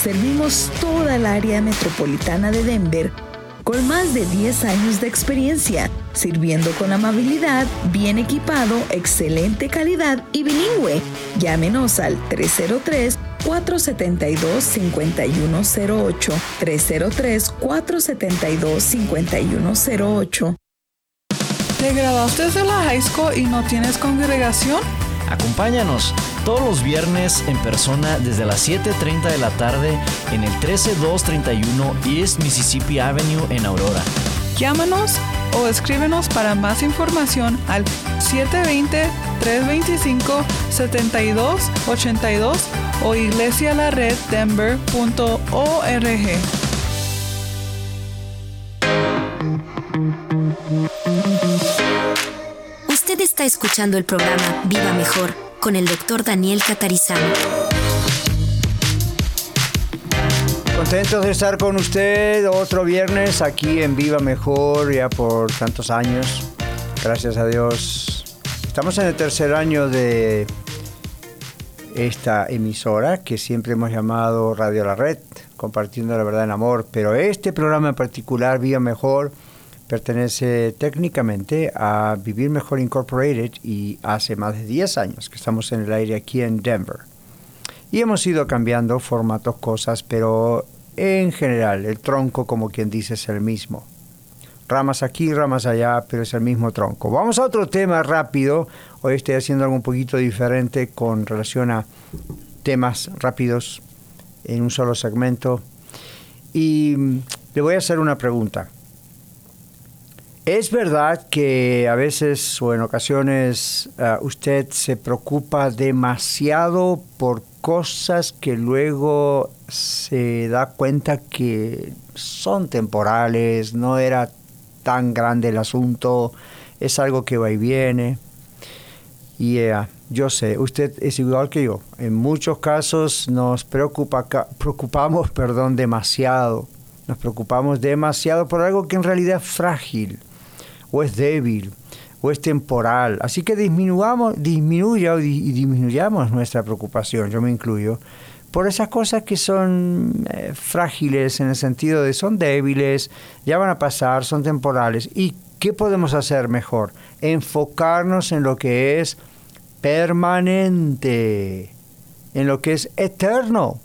Servimos toda el área metropolitana de Denver con más de 10 años de experiencia, sirviendo con amabilidad, bien equipado, excelente calidad y bilingüe. Llámenos al 303 472-5108. 303-472-5108. ¿Te graduaste de la high school y no tienes congregación? Acompáñanos todos los viernes en persona desde las 7.30 de la tarde en el 13231 East Mississippi Avenue en Aurora. Llámanos o escríbenos para más información al 720-325-7282 o iglesialareddenver.org. Usted está escuchando el programa Viva Mejor con el doctor Daniel Catarizano. Contentos de estar con usted otro viernes aquí en Viva Mejor ya por tantos años. Gracias a Dios. Estamos en el tercer año de esta emisora que siempre hemos llamado Radio La Red, compartiendo la verdad en amor, pero este programa en particular, Vía Mejor, pertenece técnicamente a Vivir Mejor Incorporated y hace más de 10 años que estamos en el aire aquí en Denver. Y hemos ido cambiando formatos, cosas, pero en general el tronco, como quien dice, es el mismo. Ramas aquí, ramas allá, pero es el mismo tronco. Vamos a otro tema rápido. Hoy estoy haciendo algo un poquito diferente con relación a temas rápidos en un solo segmento. Y mm, le voy a hacer una pregunta. ¿Es verdad que a veces o en ocasiones uh, usted se preocupa demasiado por cosas que luego se da cuenta que son temporales, no era tan grande el asunto, es algo que va y viene? Y yeah, yo sé, usted es igual que yo. En muchos casos nos preocupa, preocupamos perdón, demasiado. Nos preocupamos demasiado por algo que en realidad es frágil o es débil o es temporal. Así que disminuyamos, disminuya y disminuyamos nuestra preocupación, yo me incluyo, por esas cosas que son eh, frágiles en el sentido de son débiles, ya van a pasar, son temporales. ¿Y qué podemos hacer mejor? Enfocarnos en lo que es permanente, en lo que es eterno.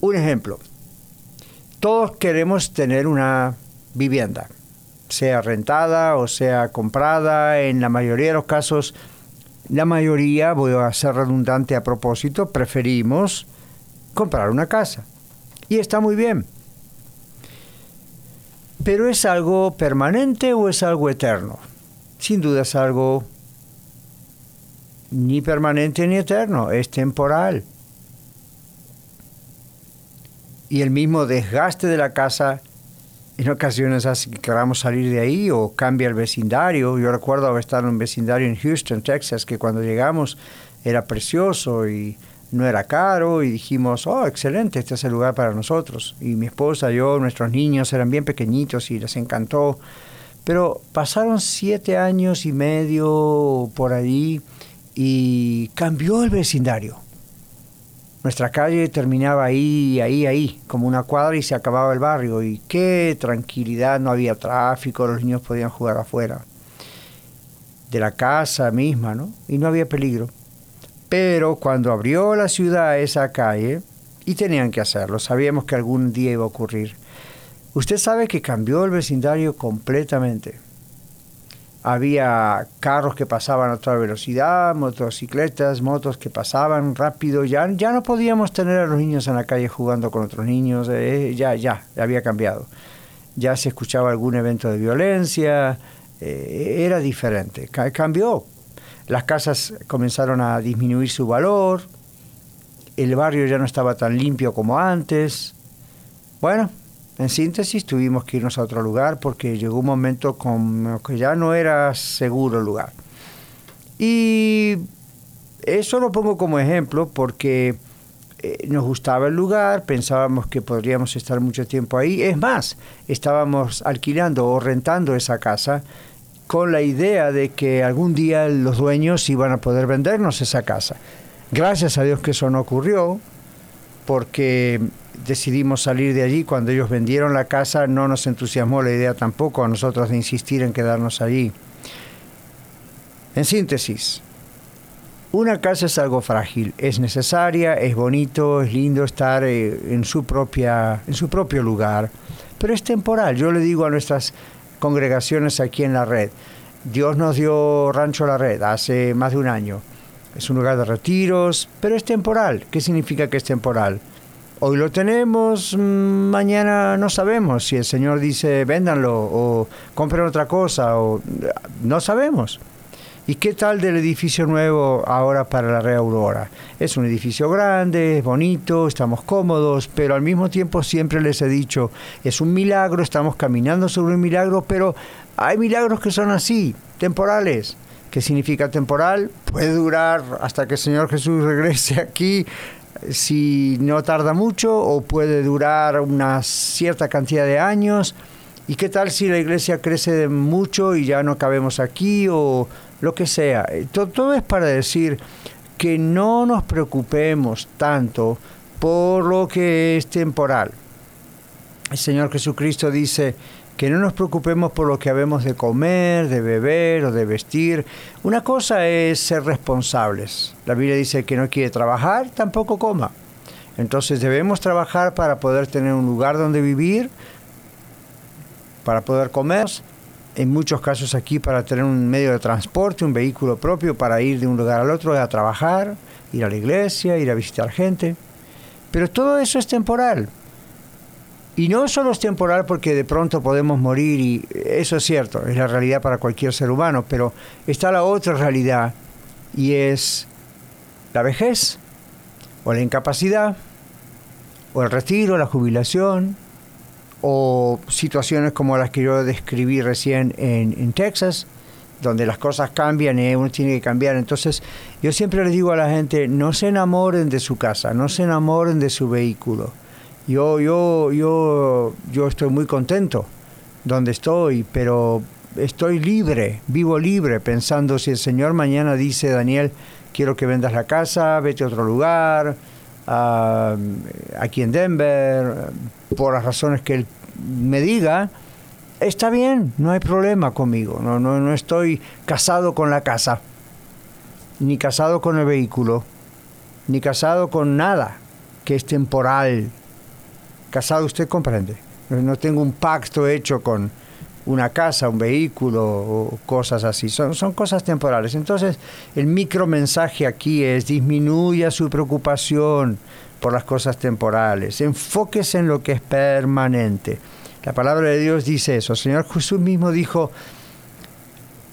Un ejemplo, todos queremos tener una vivienda sea rentada o sea comprada, en la mayoría de los casos, la mayoría, voy a ser redundante a propósito, preferimos comprar una casa. Y está muy bien. Pero ¿es algo permanente o es algo eterno? Sin duda es algo ni permanente ni eterno, es temporal. Y el mismo desgaste de la casa en ocasiones hace que queramos salir de ahí o cambia el vecindario. Yo recuerdo haber estado en un vecindario en Houston, Texas, que cuando llegamos era precioso y no era caro y dijimos, oh, excelente, este es el lugar para nosotros. Y mi esposa, yo, nuestros niños eran bien pequeñitos y les encantó. Pero pasaron siete años y medio por ahí y cambió el vecindario nuestra calle terminaba ahí, ahí, ahí, como una cuadra y se acababa el barrio. Y qué tranquilidad, no había tráfico, los niños podían jugar afuera de la casa misma, ¿no? Y no había peligro. Pero cuando abrió la ciudad esa calle, y tenían que hacerlo, sabíamos que algún día iba a ocurrir, usted sabe que cambió el vecindario completamente había carros que pasaban a toda velocidad, motocicletas, motos que pasaban rápido, ya, ya no podíamos tener a los niños en la calle jugando con otros niños, eh, ya, ya, había cambiado. Ya se escuchaba algún evento de violencia, eh, era diferente, cambió. Las casas comenzaron a disminuir su valor, el barrio ya no estaba tan limpio como antes. Bueno, en síntesis, tuvimos que irnos a otro lugar porque llegó un momento con que ya no era seguro el lugar. Y eso lo pongo como ejemplo porque eh, nos gustaba el lugar, pensábamos que podríamos estar mucho tiempo ahí. Es más, estábamos alquilando o rentando esa casa con la idea de que algún día los dueños iban a poder vendernos esa casa. Gracias a Dios que eso no ocurrió, porque decidimos salir de allí. Cuando ellos vendieron la casa no nos entusiasmó la idea tampoco a nosotros de insistir en quedarnos allí. En síntesis, una casa es algo frágil, es necesaria, es bonito, es lindo estar eh, en su, propia, en su propio lugar, pero es temporal. Yo le digo a nuestras congregaciones aquí en la red, Dios nos dio Rancho La Red hace más de un año. Es un lugar de retiros, pero es temporal. ¿Qué significa que es temporal? Hoy lo tenemos, mm, mañana no sabemos si el Señor dice véndanlo o compren otra cosa o no sabemos. ¿Y qué tal del edificio nuevo ahora para la Red Aurora? Es un edificio grande, es bonito, estamos cómodos, pero al mismo tiempo siempre les he dicho, es un milagro, estamos caminando sobre un milagro, pero hay milagros que son así, temporales. ¿Qué significa temporal? Puede durar hasta que el Señor Jesús regrese aquí si no tarda mucho o puede durar una cierta cantidad de años ¿Y qué tal si la iglesia crece mucho y ya no cabemos aquí o lo que sea? Eh, Todo, es para decir que no nos preocupemos tanto por lo que es temporal. El Señor Jesucristo dice que no nos preocupemos por lo que habemos de comer, de beber o de vestir. Una cosa es ser responsables. La Biblia dice que no quiere trabajar, tampoco coma. Entonces debemos trabajar para poder tener un lugar donde vivir, para poder comer, en muchos casos aquí para tener un medio de transporte, un vehículo propio para ir de un lugar al otro a trabajar, ir a la iglesia, ir a visitar gente. Pero todo eso es temporal. Y no solo es temporal porque de pronto podemos morir y eso es cierto, es la realidad para cualquier ser humano, pero está la otra realidad y es la vejez o la incapacidad o el retiro, la jubilación o situaciones como las que yo describí recién en, en Texas, donde las cosas cambian y uno tiene que cambiar. Entonces, yo siempre les digo a la gente, no se enamoren de su casa, no se enamoren de su vehículo. Yo, yo, yo, yo estoy muy contento donde estoy, pero estoy libre, vivo libre, pensando si el Señor mañana dice, Daniel, quiero que vendas la casa, vete a otro lugar, ah, aquí en Denver, por las razones que Él me diga, está bien, no hay problema conmigo, no, no, no estoy casado con la casa, ni casado con el vehículo, ni casado con nada que es temporal. Casado usted comprende. No, tengo un pacto hecho con una casa, un vehículo o cosas así. Son, son cosas temporales. Entonces, el micro mensaje aquí es disminuya su preocupación por las cosas temporales. Enfóquese en lo que es permanente. La palabra de Dios dice eso. El Señor Jesús mismo dijo,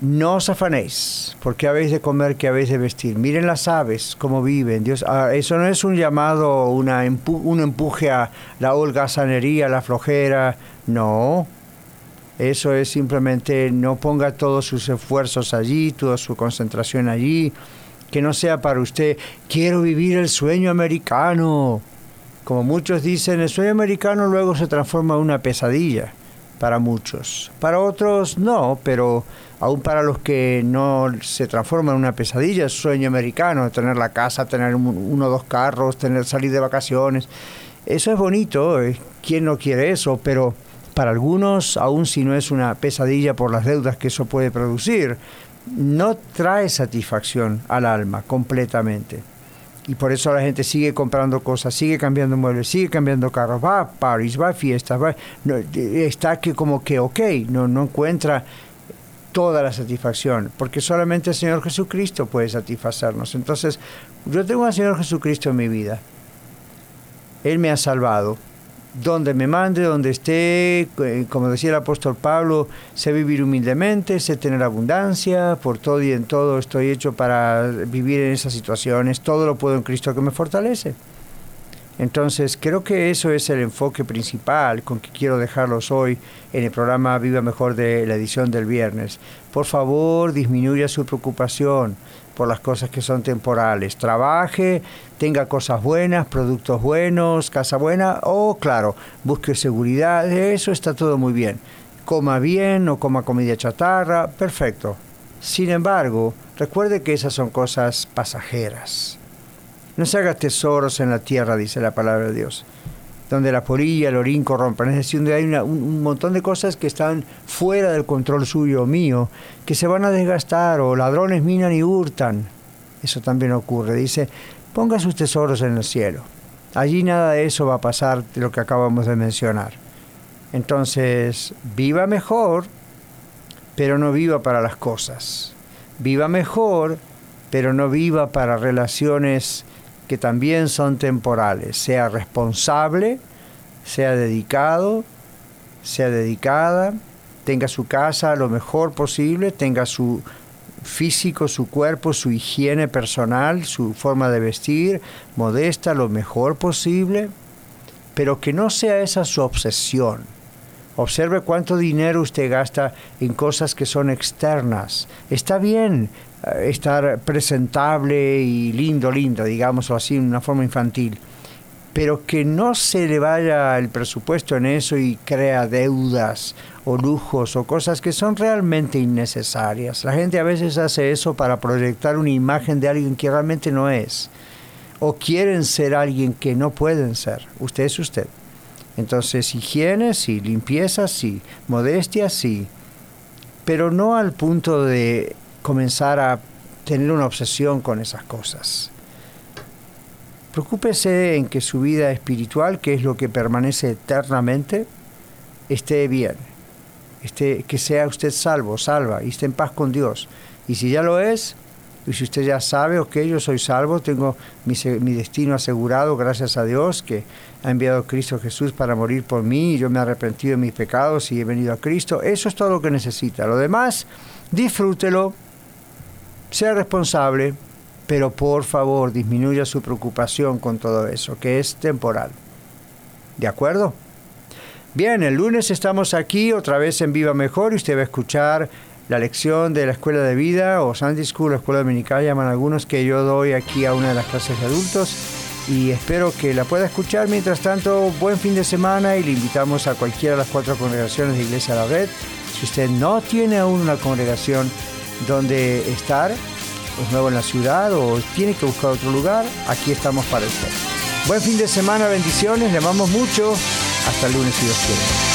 no os afanéis, porque habéis de comer, que habéis de vestir. Miren las aves, cómo viven. Dios, ah, eso no es un llamado, una empu- un empuje a la holgazanería, la flojera. No. Eso es simplemente no ponga todos sus esfuerzos allí, toda su concentración allí. Que no sea para usted, quiero vivir el sueño americano. Como muchos dicen, el sueño americano luego se transforma en una pesadilla para muchos. Para otros no, pero aún para los que no se transforma en una pesadilla, el sueño americano, tener la casa, tener un- uno o dos carros, tener salir de vacaciones. Eso es bonito, eh, ¿quién no quiere eso? Pero para algunos, aun si no es una pesadilla por las deudas que eso puede producir, no trae satisfacción al alma completamente. Y por eso la gente sigue comprando cosas, sigue cambiando muebles, sigue cambiando carros, va a parties, va a fiestas, va, está que como que ok, no, no encuentra toda la satisfacción, porque solamente el Señor Jesucristo puede satisfacernos. Entonces, yo tengo al Señor Jesucristo en mi vida. Él me ha salvado. Donde me mande, donde esté, eh, como decía el apóstol Pablo, sé vivir humildemente, sé tener abundancia, por todo y en todo estoy hecho para vivir en esas situaciones, todo lo puedo en Cristo que me fortalece. Entonces, creo que eso es el enfoque principal con que quiero dejarlos hoy en el programa Viva Mejor de la edición del viernes. Por favor, disminuya su preocupación por las cosas que son temporales. Trabaje, tenga cosas buenas, productos buenos, casa buena, o claro, busque seguridad, eso está todo muy bien. Coma bien, no coma comida chatarra, perfecto. Sin embargo, recuerde que esas son cosas pasajeras. No se haga tesoros en la tierra, dice la palabra de Dios, donde la polilla, el orín corrompen. Es decir, donde hay un, un montón de cosas que están fuera del control suyo o mío, que se van a desgastar, o ladrones minan y hurtan. Eso también ocurre. Dice, ponga sus tesoros en el cielo. Allí nada de eso va a pasar de lo que acabamos de mencionar. Entonces, viva mejor, pero no viva para las cosas. Viva mejor, pero no viva para relaciones que también son temporales. Sea responsable, sea dedicado, sea dedicada, tenga su casa lo mejor posible, tenga su físico, su cuerpo, su higiene personal, su forma de vestir, modesta, lo mejor posible, pero que no sea esa su obsesión. Observe cuánto dinero usted gasta en cosas que son externas. Está bien estar presentable y lindo, lindo, digámoslo así, en una forma infantil. pero que no se le vaya el presupuesto en eso y crea deudas o lujos o cosas que son realmente innecesarias. La gente a veces hace eso para proyectar una imagen de alguien que realmente no es. O quieren ser alguien que no pueden ser. Usted es usted. Entonces, higiene, sí, limpieza, sí, modestia, sí. Pero no al punto de comenzar a tener una obsesión con esas cosas. Preocúpese en que su vida espiritual, que es lo que permanece eternamente, esté bien, esté, que sea usted salvo, salva, y esté en paz con Dios. Y si ya lo es, y si usted ya sabe, ok, yo soy salvo, tengo mi, mi, destino asegurado, gracias a Dios, que ha enviado Cristo Jesús para morir por mí, y yo me he arrepentido de mis pecados y he venido a Cristo, eso es todo lo que necesita. Lo demás, disfrútelo, sea responsable, pero por favor disminuya su preocupación con todo eso, que es temporal. ¿De acuerdo? Bien, el lunes estamos aquí otra vez en Viva Mejor y usted va a escuchar la lección de la escuela de vida o Sunday School, la escuela dominical, llaman algunos, que yo doy aquí a una de las clases de adultos y espero que la pueda escuchar. Mientras tanto, buen fin de semana y le invitamos a cualquiera de las cuatro congregaciones de Iglesia de la Red. Si usted no tiene aún una congregación donde estar, es nuevo en la ciudad o tiene que buscar otro lugar, aquí estamos para usted. Buen fin de semana, bendiciones, le amamos mucho. Hasta el lunes si Dios quiere.